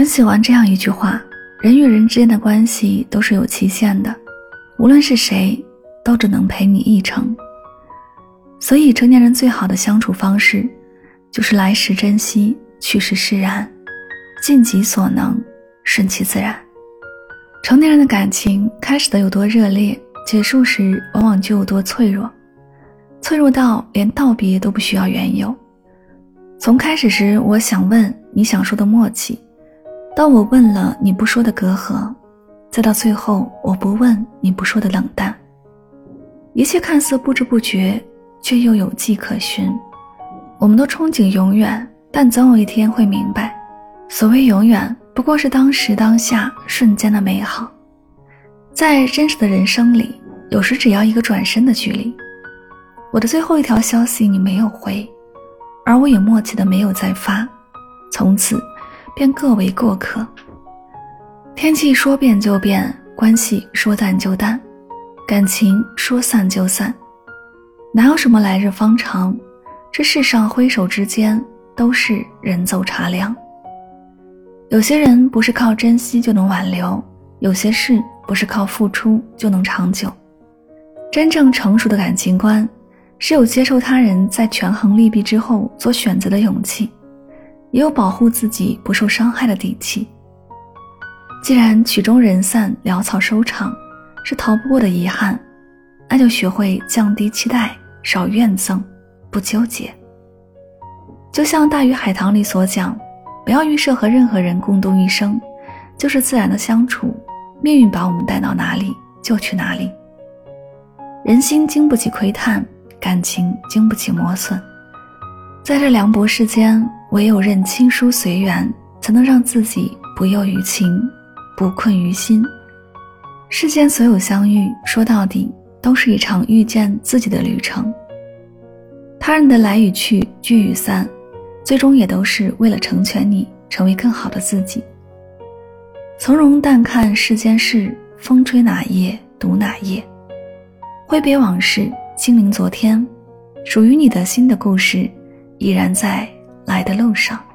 很喜欢这样一句话：人与人之间的关系都是有期限的，无论是谁，都只能陪你一程。所以，成年人最好的相处方式，就是来时珍惜，去时释然，尽己所能，顺其自然。成年人的感情开始的有多热烈，结束时往往就有多脆弱，脆弱到连道别都不需要缘由。从开始时我想问你想说的默契，当我问了你不说的隔阂，再到最后我不问你不说的冷淡，一切看似不知不觉，却又有迹可循。我们都憧憬永远，但总有一天会明白，所谓永远。不过是当时当下瞬间的美好，在真实的人生里，有时只要一个转身的距离。我的最后一条消息你没有回，而我也默契的没有再发，从此便各为过客。天气说变就变，关系说淡就淡，感情说散就散，哪有什么来日方长？这世上挥手之间，都是人走茶凉。有些人不是靠珍惜就能挽留，有些事不是靠付出就能长久。真正成熟的感情观，是有接受他人在权衡利弊之后做选择的勇气，也有保护自己不受伤害的底气。既然曲终人散、潦草收场是逃不过的遗憾，那就学会降低期待，少怨憎，不纠结。就像《大鱼海棠》里所讲。不要预设和任何人共度一生，就是自然的相处。命运把我们带到哪里，就去哪里。人心经不起窥探，感情经不起磨损。在这凉薄世间，唯有任亲疏随缘，才能让自己不忧于情，不困于心。世间所有相遇，说到底都是一场遇见自己的旅程。他人的来与去，聚与散。最终也都是为了成全你，成为更好的自己。从容淡看世间事，风吹哪页读哪页，挥别往事，清零昨天，属于你的新的故事，依然在来的路上。